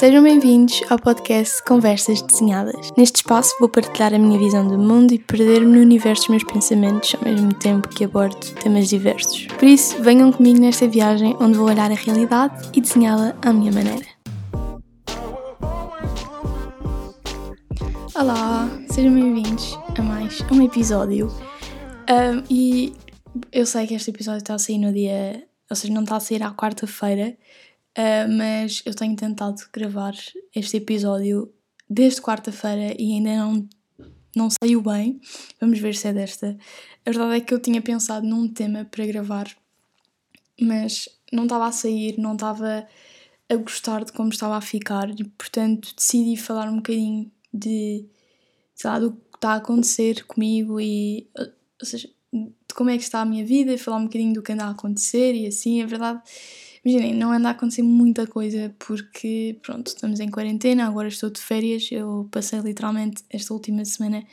Sejam bem-vindos ao podcast Conversas Desenhadas. Neste espaço vou partilhar a minha visão do mundo e perder-me no universo dos meus pensamentos ao mesmo tempo que abordo temas diversos. Por isso, venham comigo nesta viagem onde vou olhar a realidade e desenhá-la à minha maneira. Olá, sejam bem-vindos a mais um episódio. Um, e eu sei que este episódio está a sair no dia. Ou seja, não está a sair à quarta-feira, Uh, mas eu tenho tentado gravar este episódio desde quarta-feira e ainda não, não saiu bem. Vamos ver se é desta. A verdade é que eu tinha pensado num tema para gravar, mas não estava a sair, não estava a gostar de como estava a ficar e, portanto, decidi falar um bocadinho de, sei lá, do que está a acontecer comigo e, ou seja, de como é que está a minha vida e falar um bocadinho do que anda a acontecer e assim, é verdade Imaginem, não anda a acontecer muita coisa porque, pronto, estamos em quarentena, agora estou de férias. Eu passei literalmente esta última semana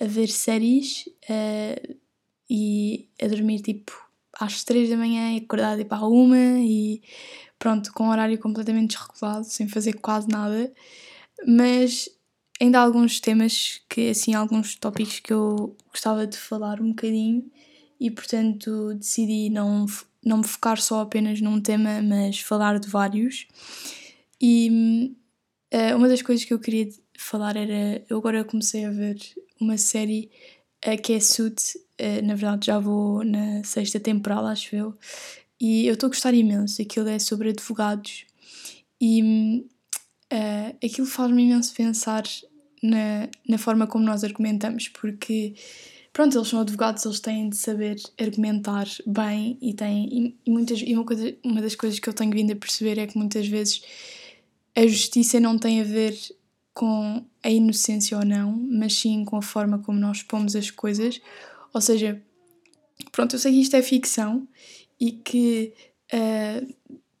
a ver séries uh, e a dormir tipo às três da manhã e acordar tipo à uma e pronto, com horário completamente desregulado, sem fazer quase nada. Mas ainda há alguns temas que, assim, alguns tópicos que eu gostava de falar um bocadinho e portanto decidi não não me focar só apenas num tema, mas falar de vários. E uh, uma das coisas que eu queria falar era. Eu agora comecei a ver uma série uh, que é Suit, uh, na verdade já vou na sexta temporada, acho eu, e eu estou a gostar imenso. Aquilo é sobre advogados e aquilo faz-me imenso pensar na, na forma como nós argumentamos, porque pronto, eles são advogados, eles têm de saber argumentar bem e têm. E, muitas, e uma, coisa, uma das coisas que eu tenho vindo a perceber é que muitas vezes a justiça não tem a ver com a inocência ou não, mas sim com a forma como nós pomos as coisas. Ou seja, pronto, eu sei que isto é ficção e que uh,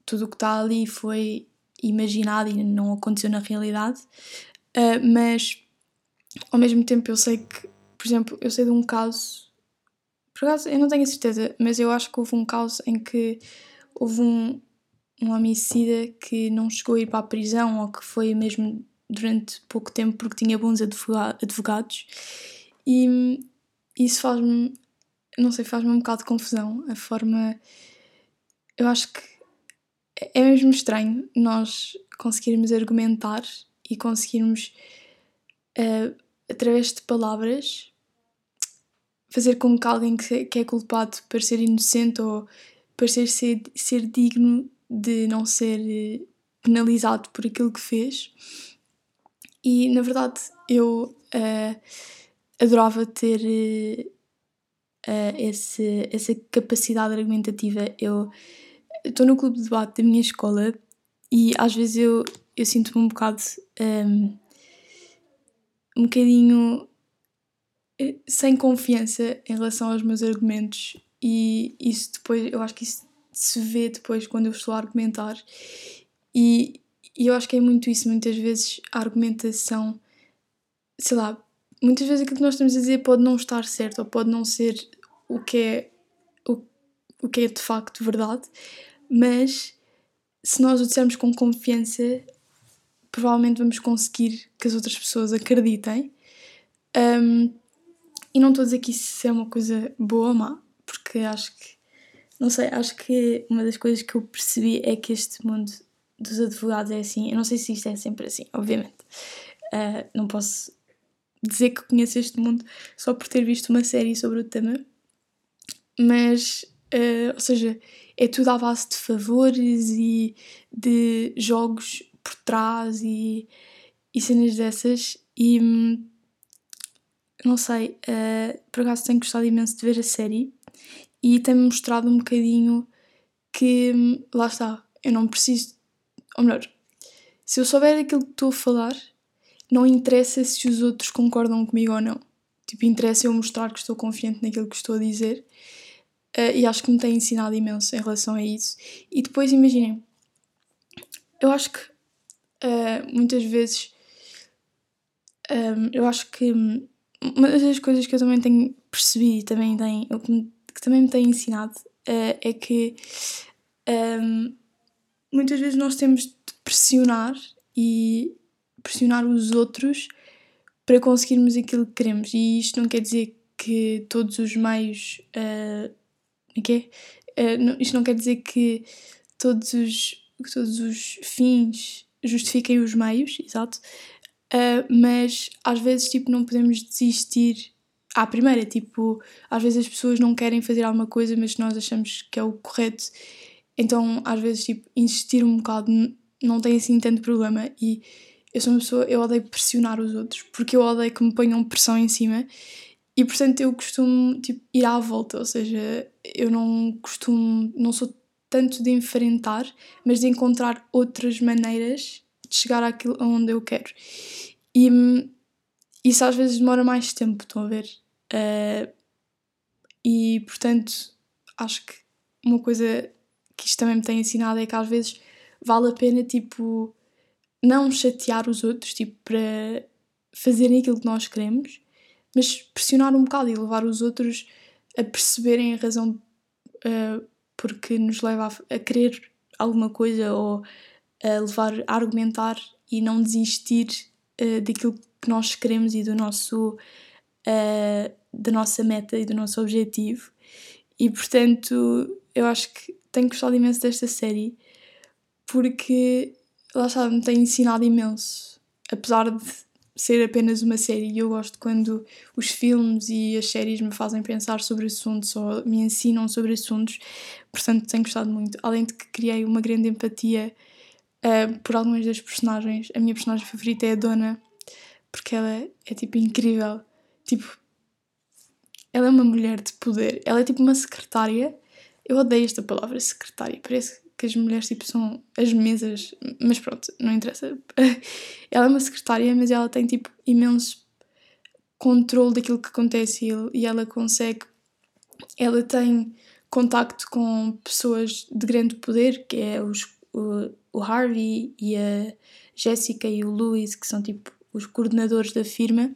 tudo o que está ali foi imaginado e não aconteceu na realidade, uh, mas ao mesmo tempo eu sei que por exemplo, eu sei de um caso, por acaso eu não tenho a certeza, mas eu acho que houve um caso em que houve um, um homicida que não chegou a ir para a prisão ou que foi mesmo durante pouco tempo porque tinha bons advogados e isso faz-me, não sei, faz-me um bocado de confusão a forma. Eu acho que é mesmo estranho nós conseguirmos argumentar e conseguirmos. Uh, através de palavras, fazer com que alguém que, é culpado ser inocente ou parecer ser, ser digno de não ser eh, penalizado por aquilo que fez. E na verdade eu uh, adorava ter uh, esse, essa capacidade argumentativa. Eu estou no clube de debate da minha escola e às vezes eu, eu sinto-me um bocado. Um, um bocadinho eh, sem confiança em relação aos meus argumentos. E isso depois, eu acho que isso se vê depois quando eu estou a argumentar. E, e eu acho que é muito isso, muitas vezes a argumentação, sei lá, muitas vezes aquilo que nós estamos a dizer pode não estar certo ou pode não ser o que é o, o que é de facto verdade, mas se nós o dissermos com confiança, provavelmente vamos conseguir que as outras pessoas acreditem. Um, e não estou a dizer que isso é uma coisa boa ou má, porque acho que, não sei, acho que uma das coisas que eu percebi é que este mundo dos advogados é assim. Eu não sei se isto é sempre assim, obviamente. Uh, não posso dizer que conheço este mundo só por ter visto uma série sobre o tema, mas, uh, ou seja, é tudo à base de favores e de jogos por trás e, e cenas dessas. E não sei, uh, por acaso tenho gostado imenso de ver a série e tem-me mostrado um bocadinho que lá está, eu não preciso, ou melhor, se eu souber aquilo que estou a falar, não interessa se os outros concordam comigo ou não. Tipo, interessa eu mostrar que estou confiante naquilo que estou a dizer. Uh, e acho que me tem ensinado imenso em relação a isso. E depois, imaginem, eu acho que uh, muitas vezes um, eu acho que uma das coisas que eu também tenho percebido e também tem, que também me tem ensinado uh, é que um, muitas vezes nós temos de pressionar e pressionar os outros para conseguirmos aquilo que queremos. E isto não quer dizer que todos os meios. Uh, okay? uh, isto não quer dizer que todos os, que todos os fins justifiquem os meios, exato. Uh, mas às vezes tipo, não podemos desistir à primeira. Tipo, às vezes as pessoas não querem fazer alguma coisa, mas nós achamos que é o correto. Então, às vezes, tipo, insistir um bocado não tem assim tanto problema. E eu sou uma pessoa, eu odeio pressionar os outros, porque eu odeio que me ponham pressão em cima. E portanto eu costumo tipo, ir à volta, ou seja, eu não costumo, não sou tanto de enfrentar, mas de encontrar outras maneiras de chegar àquilo onde eu quero. E isso às vezes demora mais tempo, estão a ver? Uh, e portanto, acho que uma coisa que isto também me tem ensinado é que às vezes vale a pena, tipo, não chatear os outros, tipo, para fazerem aquilo que nós queremos, mas pressionar um bocado e levar os outros a perceberem a razão uh, porque nos leva a, a, querer alguma coisa ou a levar a argumentar e não desistir uh, daquilo que nós queremos e do nosso uh, da nossa meta e do nosso objetivo. E portanto eu acho que tenho gostado imenso desta série porque lá está, me tem ensinado imenso. Apesar de ser apenas uma série e eu gosto quando os filmes e as séries me fazem pensar sobre assuntos ou me ensinam sobre assuntos, portanto tenho gostado muito. Além de que criei uma grande empatia uh, por algumas das personagens. A minha personagem favorita é a Dona, porque ela é, tipo incrível. Tipo, ela é uma mulher de poder. Ela é tipo uma secretária. Eu odeio esta palavra secretária, parece que as mulheres tipo são as mesas, mas pronto, não interessa. ela é uma secretária, mas ela tem tipo imenso controle daquilo que acontece e ela consegue. Ela tem contacto com pessoas de grande poder, que é os, o, o Harvey e a Jessica e o Louis, que são tipo os coordenadores da firma.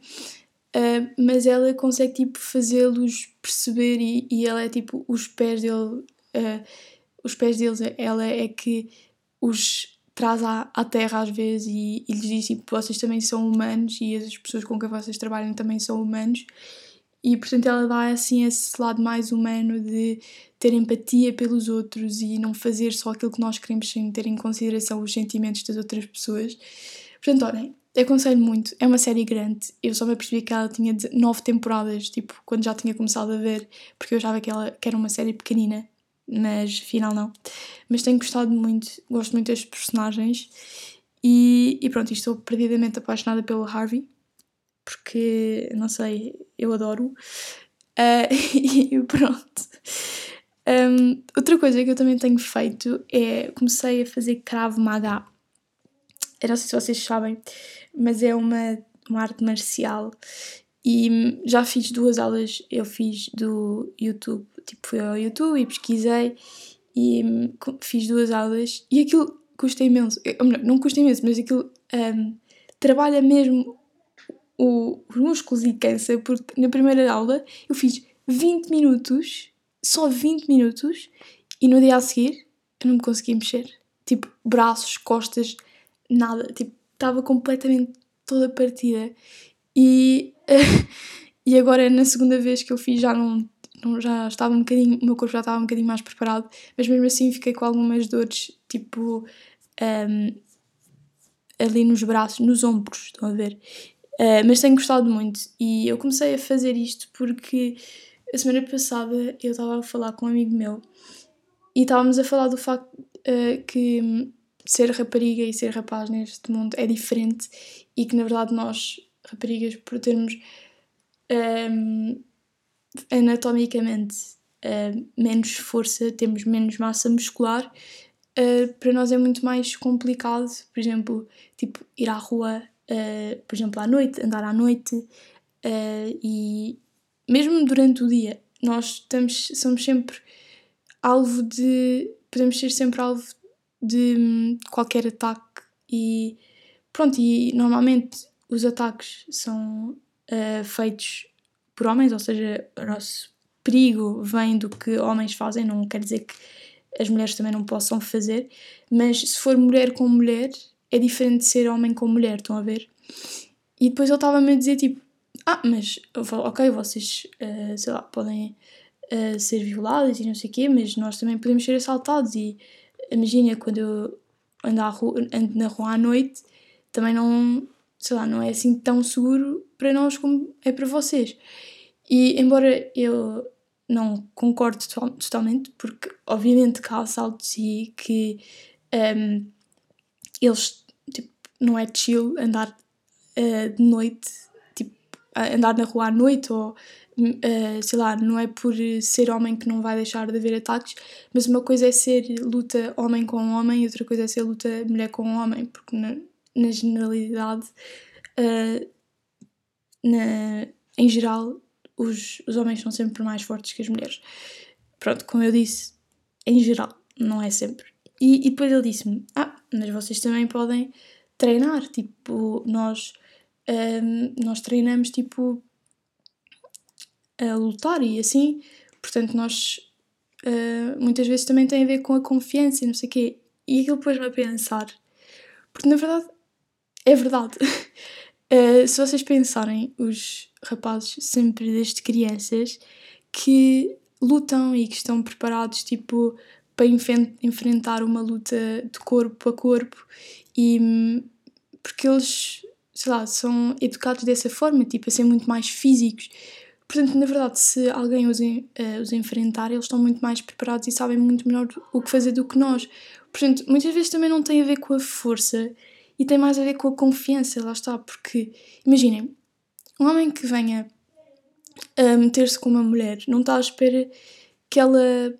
Uh, mas ela consegue tipo fazê-los perceber e, e ela é tipo os pés dele uh, os pés deles, ela é que os traz à, à terra às vezes e, e lhes diz tipo, vocês também são humanos e as pessoas com quem vocês trabalham também são humanos e portanto ela dá assim esse lado mais humano de ter empatia pelos outros e não fazer só aquilo que nós queremos sem ter em consideração os sentimentos das outras pessoas. Portanto, olhem, aconselho muito, é uma série grande, eu só me apercebi que ela tinha nove temporadas, tipo, quando já tinha começado a ver, porque eu achava que, ela, que era uma série pequenina mas afinal não. Mas tenho gostado muito, gosto muito destes personagens e, e pronto, estou perdidamente apaixonada pelo Harvey, porque não sei, eu adoro. Uh, e pronto. Um, outra coisa que eu também tenho feito é comecei a fazer Krav Maga. Eu não sei se vocês sabem, mas é uma, uma arte marcial e já fiz duas aulas, eu fiz do YouTube, tipo fui ao YouTube e pesquisei e hum, fiz duas aulas e aquilo custa imenso, ou melhor, não custa imenso, mas aquilo um, trabalha mesmo o, os músculos e cansa, porque na primeira aula eu fiz 20 minutos, só 20 minutos, e no dia a seguir eu não me conseguia mexer. Tipo, braços, costas, nada. Tipo, estava completamente toda partida. E, e agora na segunda vez que eu fiz já não, não, já estava um bocadinho, o meu corpo já estava um bocadinho mais preparado, mas mesmo assim fiquei com algumas dores, tipo um, ali nos braços, nos ombros, estão a ver? Uh, mas tenho gostado muito. E eu comecei a fazer isto porque a semana passada eu estava a falar com um amigo meu e estávamos a falar do facto uh, que ser rapariga e ser rapaz neste mundo é diferente e que na verdade nós raparigas por termos um, anatomicamente uh, menos força, temos menos massa muscular, uh, para nós é muito mais complicado, por exemplo, tipo, ir à rua, uh, por exemplo, à noite, andar à noite e mesmo durante o dia, nós estamos, somos sempre alvo de. podemos ser sempre alvo de um, qualquer ataque e pronto, e normalmente os ataques são uh, feitos por homens, ou seja, o nosso perigo vem do que homens fazem, não quer dizer que as mulheres também não possam fazer, mas se for mulher com mulher, é diferente de ser homem com mulher, estão a ver? E depois ele estava-me a dizer tipo, ah, mas ok, vocês, uh, sei lá, podem uh, ser violados e não sei o quê, mas nós também podemos ser assaltados. E imagina, quando eu ando, rua, ando na rua à noite, também não, sei lá, não é assim tão seguro para nós como é para vocês. E embora eu não concordo totalmente, porque obviamente que há assaltos e que um, ehm, eles, não é chill andar uh, de noite, tipo, andar na rua à noite ou Uh, sei lá, não é por ser homem que não vai deixar de haver ataques, mas uma coisa é ser luta homem com homem e outra coisa é ser luta mulher com homem, porque na, na generalidade, uh, na, em geral, os, os homens são sempre mais fortes que as mulheres. Pronto, como eu disse, em geral, não é sempre. E, e depois ele disse-me: Ah, mas vocês também podem treinar, tipo, nós um, nós treinamos tipo a lutar e assim, portanto nós uh, muitas vezes também tem a ver com a confiança e não sei o quê. E aquilo pôs-me a pensar, porque na verdade é verdade. uh, se vocês pensarem, os rapazes sempre desde crianças que lutam e que estão preparados tipo para enfrentar uma luta de corpo a corpo e porque eles sei lá, são educados dessa forma, tipo, a ser muito mais físicos. Portanto, na verdade, se alguém os, uh, os enfrentar, eles estão muito mais preparados e sabem muito melhor o que fazer do que nós. Portanto, muitas vezes também não tem a ver com a força e tem mais a ver com a confiança, lá está, porque, imaginem, um homem que venha a meter-se com uma mulher não está à espera que ela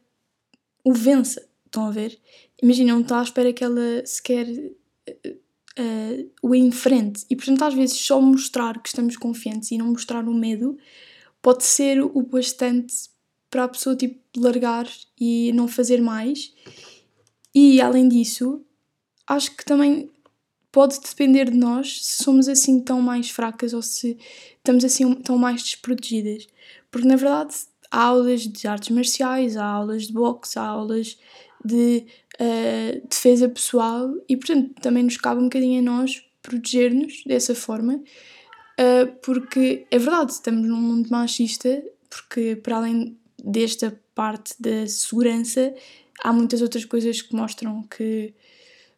o vença, estão a ver? Imaginem, não está à espera que ela sequer uh, o enfrente. E portanto, às vezes, só mostrar que estamos confiantes e não mostrar o medo pode ser o bastante para a pessoa tipo, largar e não fazer mais. E além disso, acho que também pode depender de nós se somos assim tão mais fracas ou se estamos assim tão mais desprotegidas. Porque na verdade há aulas de artes marciais, há aulas de boxe, há aulas de uh, defesa pessoal e, portanto, também nos cabe um bocadinho a nós proteger-nos dessa forma, uh, porque é verdade, estamos num mundo machista, porque para além desta parte da segurança, há muitas outras coisas que mostram que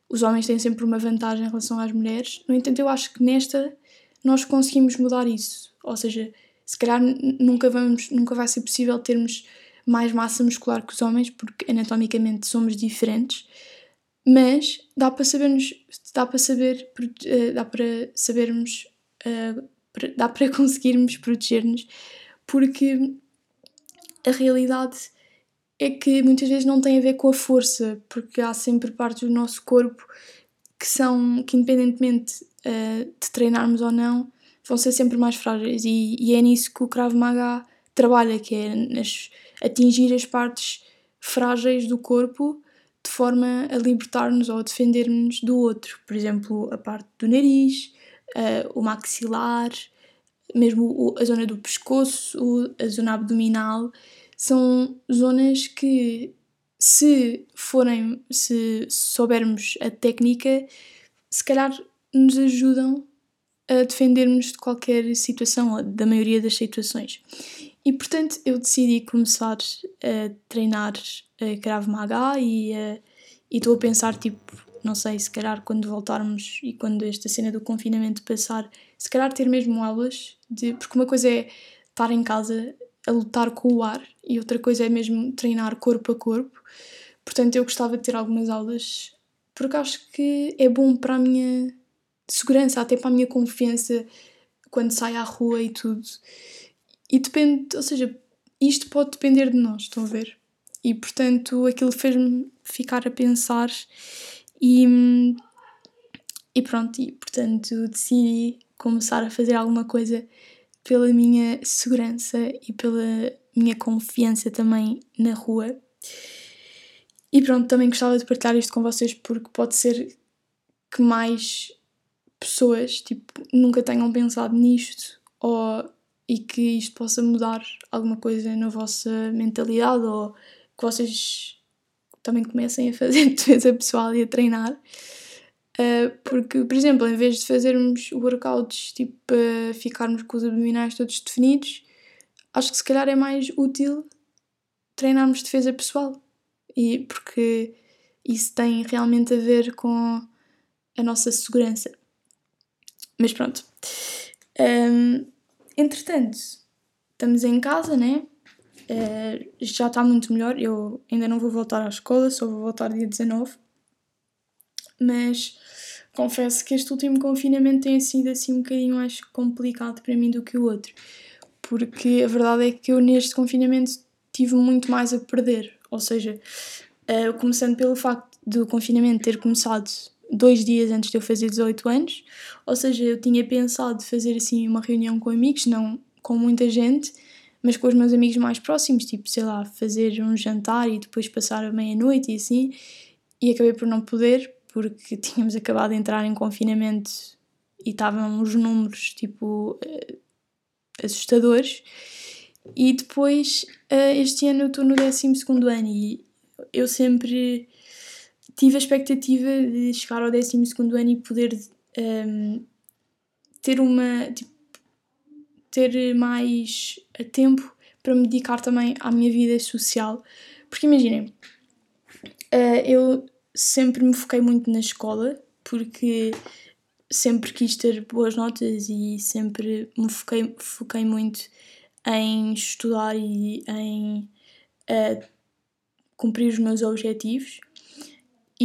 os homens têm sempre uma vantagem em relação às mulheres. No entanto, eu acho que nesta nós conseguimos mudar isso. Ou seja, se calhar nunca, vamos, nunca vai ser possível termos mais massa muscular que os homens, porque anatomicamente somos diferentes, mas dá para sabermos, dá para saber, eh, dá para sabermos, eh, dá para conseguirmos proteger-nos, porque a realidade é que muitas vezes não tem a ver com a força, porque há sempre partes do nosso corpo que são, que independentemente uh, de treinarmos ou não, vão ser sempre mais frágeis e, e é nisso que o Krav Maga trabalha, que é nas, atingir as partes frágeis do corpo de forma a libertar-nos ou a defender-nos do outro. Por exemplo, a parte do nariz, uh, o maxilar, mesmo a zona do pescoço, a zona abdominal, são zonas que se forem, se soubermos a técnica, se calhar nos ajudam a defendermos de qualquer situação, ou da maioria das situações. E portanto eu decidi começar a treinar a Krav Maga e estou a pensar, tipo, não sei, se calhar quando voltarmos e quando esta cena do confinamento passar, se calhar ter mesmo aulas, de, porque uma coisa é estar em casa a lutar com o ar e outra coisa é mesmo treinar corpo a corpo. Portanto, eu gostava de ter algumas aulas porque acho que é bom para a minha segurança, até para a minha confiança quando saio à rua e tudo. E depende, ou seja, isto pode depender de nós, estão a ver? E portanto aquilo fez-me ficar a pensar e, e pronto, e portanto decidi começar a fazer alguma coisa pela minha segurança e pela minha confiança também na rua. E pronto, também gostava de partilhar isto com vocês porque pode ser que mais pessoas tipo, nunca tenham pensado nisto ou e que isto possa mudar alguma coisa na vossa mentalidade ou que vocês também comecem a fazer defesa pessoal e a treinar. Uh, Porque, por exemplo, em vez de fazermos workouts tipo para ficarmos com os abdominais todos definidos, acho que se calhar é mais útil treinarmos defesa pessoal. E porque isso tem realmente a ver com a nossa segurança. Mas pronto. Um, entretanto, estamos em casa, né? Uh, já está muito melhor. Eu ainda não vou voltar à escola, só vou voltar dia 19. Mas confesso que este último confinamento tem sido assim um bocadinho mais complicado para mim do que o outro. Porque a verdade é que eu neste confinamento tive muito mais a perder. Ou seja, uh, começando pelo facto do confinamento ter começado dois dias antes de eu fazer 18 anos, ou seja, eu tinha pensado fazer assim uma reunião com amigos, não com muita gente, mas com os meus amigos mais próximos, tipo, sei lá, fazer um jantar e depois passar a meia-noite e assim, e acabei por não poder, porque tínhamos acabado de entrar em confinamento e estavam os números, tipo, uh, assustadores. E depois, uh, este ano eu estou no 12 ano e eu sempre tive a expectativa de chegar ao 12 ano e poder um, ter uma. Tipo, ter mais tempo para me dedicar também à minha vida social. Porque imaginem, uh, eu sempre me foquei muito na escola, porque sempre quis ter boas notas e sempre me foquei, foquei muito em estudar e em uh, cumprir os meus objetivos.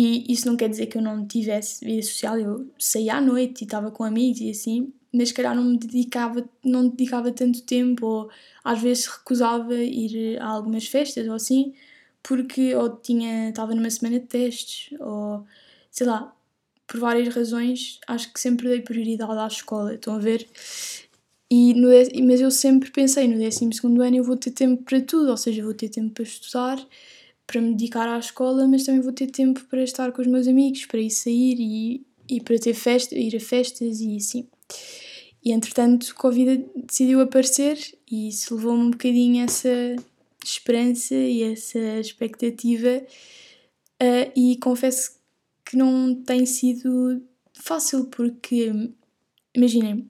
E isso não quer dizer que eu não tivesse vida social, eu saía à noite e estava com amigos e assim, mas se calhar não me dedicava, não dedicava tanto tempo, ou às vezes recusava ir a algumas festas ou assim, porque ou tinha, estava numa semana de testes, ou sei lá, por várias razões, acho que sempre dei prioridade à escola, estão a ver? E no, mas eu sempre pensei no 12 ano eu vou ter tempo para tudo, ou seja, vou ter tempo para estudar, para me dedicar à escola, mas também vou ter tempo para estar com os meus amigos, para ir sair e, e para ter festa, ir a festas e assim. E entretanto, a Covid decidiu aparecer e isso levou-me um bocadinho essa esperança e essa expectativa. Uh, e confesso que não tem sido fácil, porque imaginem,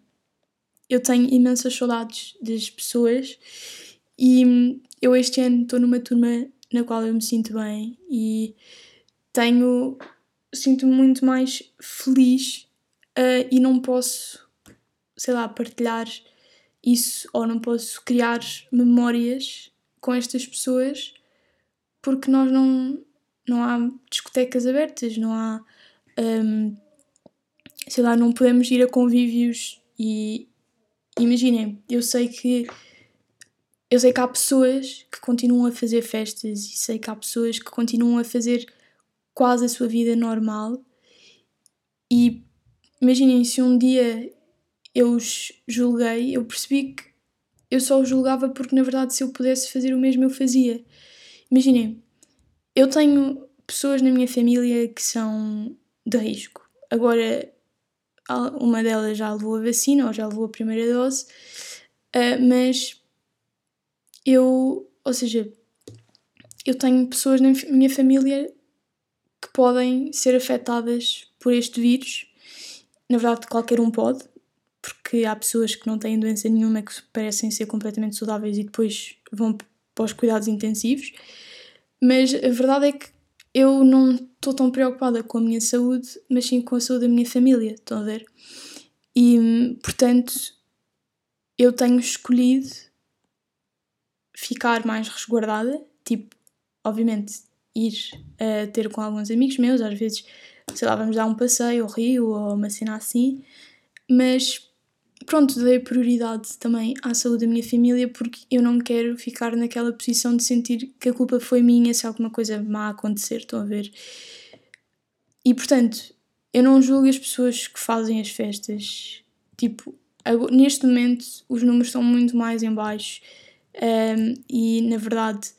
eu tenho imensas saudades das pessoas e eu este ano estou numa turma na qual eu me sinto bem e tenho sinto-me muito mais feliz uh, e não posso, sei lá, partilhar isso ou não posso criar memórias com estas pessoas porque nós não, não há discotecas abertas, não há, um, sei lá, não podemos ir a convívios e imaginem, eu sei que eu sei que há pessoas que continuam a fazer festas e sei que há pessoas que continuam a fazer quase a sua vida normal. E imaginem se um dia eu os julguei, eu percebi que eu só os julgava porque na verdade se eu pudesse fazer o mesmo eu fazia. Imaginem, eu tenho pessoas na minha família que são de risco. Agora, uma delas já levou a vacina ou já levou a primeira dose, uh, mas eu, ou seja, eu tenho pessoas na minha família que podem ser afetadas por este vírus. Na verdade, qualquer um pode, porque há pessoas que não têm doença nenhuma que parecem ser completamente saudáveis e depois vão para os cuidados intensivos. Mas a verdade é que eu não estou tão preocupada com a minha saúde, mas sim com a saúde da minha família, estão a ver? E, portanto, eu tenho escolhido ficar mais resguardada, tipo, obviamente, ir a ter com alguns amigos meus, às vezes, sei lá, vamos dar um passeio ao rio ou uma cena assim, mas pronto, dei prioridade também à saúde da minha família porque eu não quero ficar naquela posição de sentir que a culpa foi minha se alguma coisa má acontecer, estão a ver? E portanto, eu não julgo as pessoas que fazem as festas. Tipo, neste momento os números estão muito mais em baixo um, e na verdade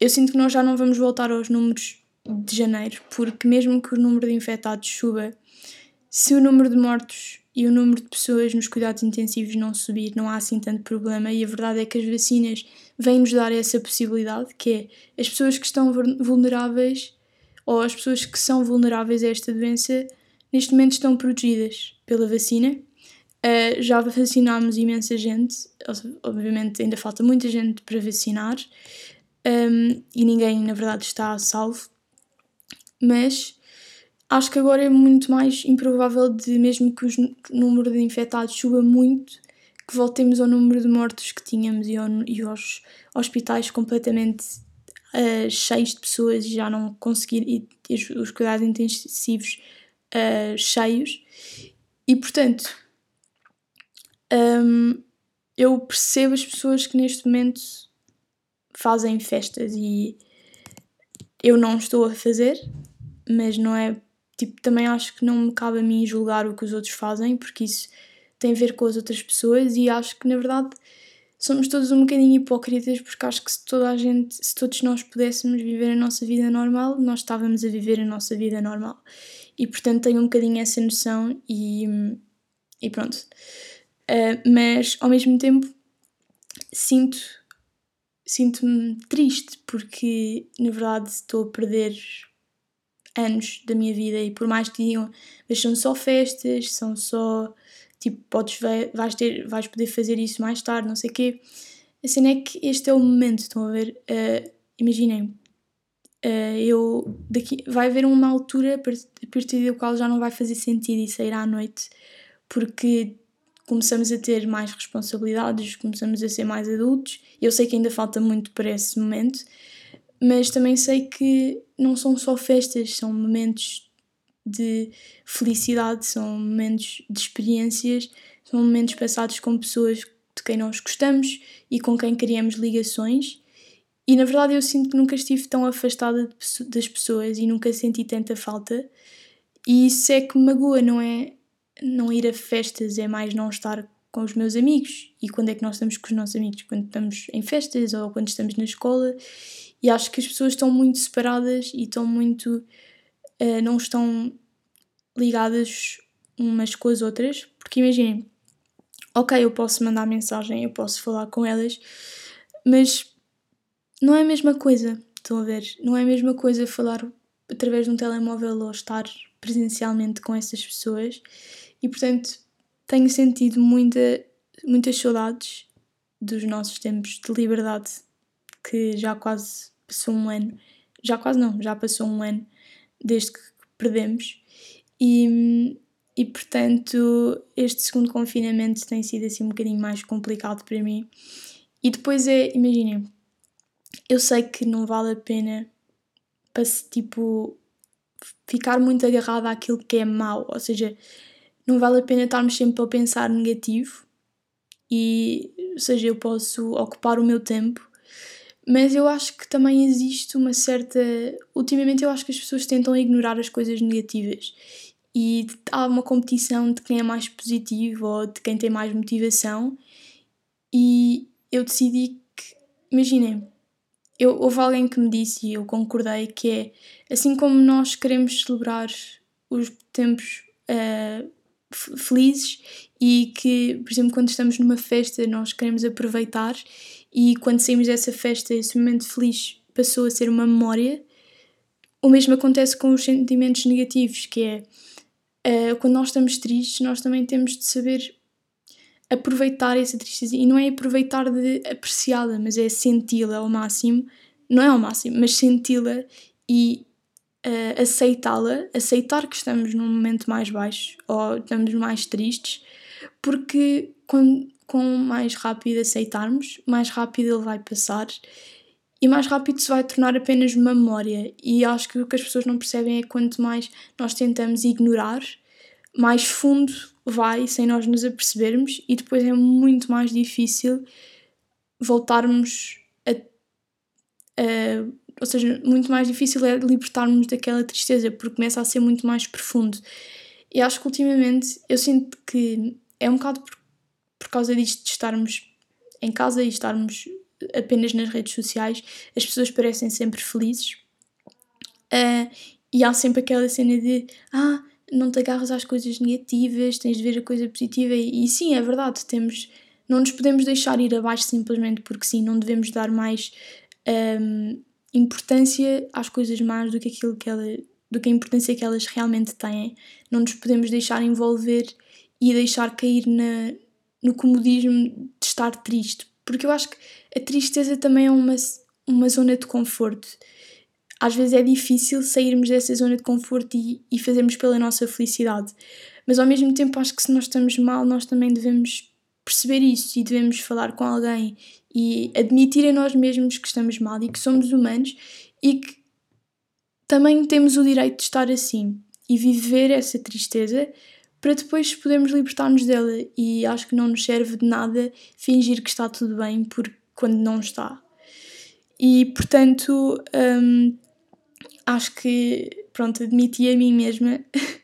eu sinto que nós já não vamos voltar aos números de janeiro, porque mesmo que o número de infectados suba, se o número de mortos e o número de pessoas nos cuidados intensivos não subir, não há assim tanto problema. E a verdade é que as vacinas vêm-nos dar essa possibilidade, que é as pessoas que estão vulneráveis ou as pessoas que são vulneráveis a esta doença neste momento estão protegidas pela vacina. Uh, já vacinámos imensa gente, obviamente ainda falta muita gente para vacinar um, e ninguém, na verdade, está a salvo, mas acho que agora é muito mais improvável de, mesmo que o número de infectados suba muito, que voltemos ao número de mortos que tínhamos e, ao, e aos hospitais completamente uh, cheios de pessoas e já não conseguir e, e os cuidados intensivos uh, cheios. E portanto, um, eu percebo as pessoas que neste momento fazem festas e eu não estou a fazer, mas não é. Tipo, também acho que não me cabe a mim julgar o que os outros fazem, porque isso tem a ver com as outras pessoas e acho que na verdade somos todos um bocadinho hipócritas porque acho que se toda a gente, se todos nós pudéssemos viver a nossa vida normal, nós estávamos a viver a nossa vida normal. E portanto tenho um bocadinho essa noção e, e pronto. Uh, mas ao mesmo tempo sinto sinto-me triste porque na verdade estou a perder anos da minha vida e por mais que digam mas são só festas, são só tipo, podes vais, ter, vais poder fazer isso mais tarde, não sei o quê. A cena é que este é o momento, estão a ver? Uh, imaginem, uh, eu daqui vai haver uma altura a partir da qual já não vai fazer sentido ir sair à noite porque começamos a ter mais responsabilidades, começamos a ser mais adultos. Eu sei que ainda falta muito para esse momento, mas também sei que não são só festas, são momentos de felicidade, são momentos de experiências, são momentos passados com pessoas de quem nós gostamos e com quem criamos ligações. E na verdade eu sinto que nunca estive tão afastada das pessoas e nunca senti tanta falta. E isso é que me magoa, não é? Não ir a festas, é mais não estar com os meus amigos. E quando é que nós estamos com os nossos amigos? Quando estamos em festas ou quando estamos na escola. E acho que as pessoas estão muito separadas e estão muito. Uh, não estão ligadas umas com as outras. Porque imaginem, ok, eu posso mandar mensagem, eu posso falar com elas, mas não é a mesma coisa. Estão a ver? Não é a mesma coisa falar através de um telemóvel ou estar presencialmente com essas pessoas e portanto tenho sentido muita, muitas saudades dos nossos tempos de liberdade, que já quase passou um ano, já quase não, já passou um ano desde que perdemos. E, e portanto, este segundo confinamento tem sido assim um bocadinho mais complicado para mim. E depois é, imaginem, eu sei que não vale a pena para tipo ficar muito agarrada àquilo que é mau, ou seja, não vale a pena estarmos sempre a pensar negativo e, ou seja, eu posso ocupar o meu tempo, mas eu acho que também existe uma certa. Ultimamente, eu acho que as pessoas tentam ignorar as coisas negativas e há uma competição de quem é mais positivo ou de quem tem mais motivação, e eu decidi que, imaginem, eu, houve alguém que me disse e eu concordei que é assim como nós queremos celebrar os tempos uh, felizes e que, por exemplo, quando estamos numa festa, nós queremos aproveitar e quando saímos dessa festa, esse momento feliz passou a ser uma memória. O mesmo acontece com os sentimentos negativos, que é uh, quando nós estamos tristes, nós também temos de saber aproveitar essa tristeza e não é aproveitar de apreciá-la, mas é senti-la ao máximo, não é ao máximo, mas senti-la e uh, aceitá-la, aceitar que estamos num momento mais baixo ou estamos mais tristes, porque quando, com mais rápido aceitarmos, mais rápido ele vai passar e mais rápido se vai tornar apenas uma memória. E acho que o que as pessoas não percebem é quanto mais nós tentamos ignorar, mais fundo vai sem nós nos apercebermos, e depois é muito mais difícil voltarmos a, a ou seja, muito mais difícil é libertarmos daquela tristeza, porque começa a ser muito mais profundo. E acho que ultimamente eu sinto que é um bocado por, por causa disto de estarmos em casa e estarmos apenas nas redes sociais, as pessoas parecem sempre felizes. Uh, e há sempre aquela cena de ah, não te agarras às coisas negativas, tens de ver a coisa positiva. E, e sim, é verdade, temos, não nos podemos deixar ir abaixo simplesmente porque sim, não devemos dar mais um, importância às coisas más do que aquilo que, ela, do que a importância que elas realmente têm. Não nos podemos deixar envolver e deixar cair na, no comodismo de estar triste, porque eu acho que a tristeza também é uma, uma zona de conforto. Às vezes é difícil sairmos dessa zona de conforto e, e fazermos pela nossa felicidade, mas ao mesmo tempo acho que se nós estamos mal, nós também devemos perceber isso e devemos falar com alguém e admitir a nós mesmos que estamos mal e que somos humanos e que também temos o direito de estar assim e viver essa tristeza para depois podermos libertar-nos dela. E acho que não nos serve de nada fingir que está tudo bem porque quando não está. E portanto, hum, acho que, pronto, admiti a mim mesma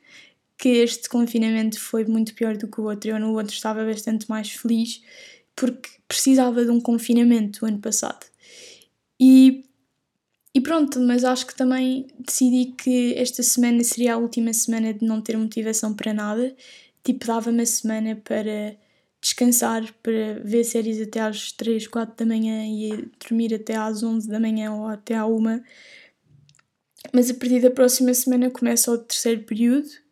que este confinamento foi muito pior do que o outro. Eu no outro estava bastante mais feliz porque precisava de um confinamento o ano passado. E, e pronto, mas acho que também decidi que esta semana seria a última semana de não ter motivação para nada. Tipo, dava-me a semana para descansar, para ver séries até às 3, 4 da manhã e dormir até às 11 da manhã ou até à 1. Mas a partir da próxima semana começa o terceiro período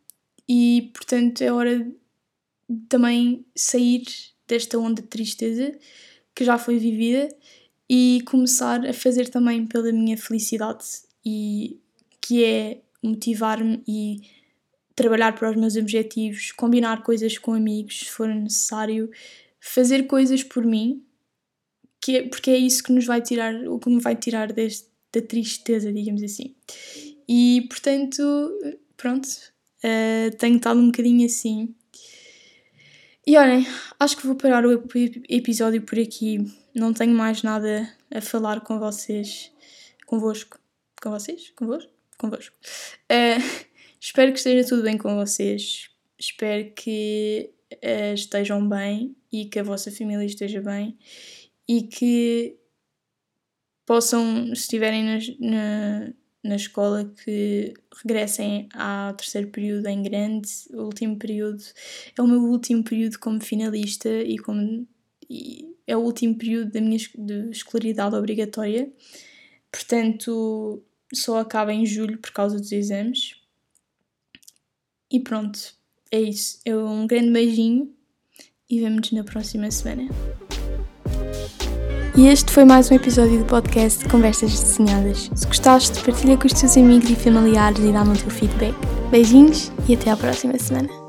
e, portanto, é hora de também sair desta onda de tristeza que já foi vivida e começar a fazer também pela minha felicidade e que é motivar-me e trabalhar para os meus objetivos, combinar coisas com amigos se for necessário, fazer coisas por mim, que é, porque é isso que nos vai tirar, o que me vai tirar deste, da tristeza, digamos assim. E portanto, pronto, uh, tenho estado um bocadinho assim e olhem, acho que vou parar o episódio por aqui. Não tenho mais nada a falar com vocês. Convosco. Com vocês? Convosco? Convosco. Uh, espero que esteja tudo bem com vocês. Espero que uh, estejam bem e que a vossa família esteja bem e que possam, se estiverem na, na na escola que regressem ao terceiro período em grande. O último período é o meu último período como finalista e como e é o último período da minha de escolaridade obrigatória. Portanto, só acaba em julho por causa dos exames. E pronto, é isso. É um grande beijinho e vemo-nos na próxima semana. E este foi mais um episódio do podcast Conversas Desenhadas. Se gostaste, partilha com os teus amigos e familiares e dá-me o teu feedback. Beijinhos e até à próxima semana.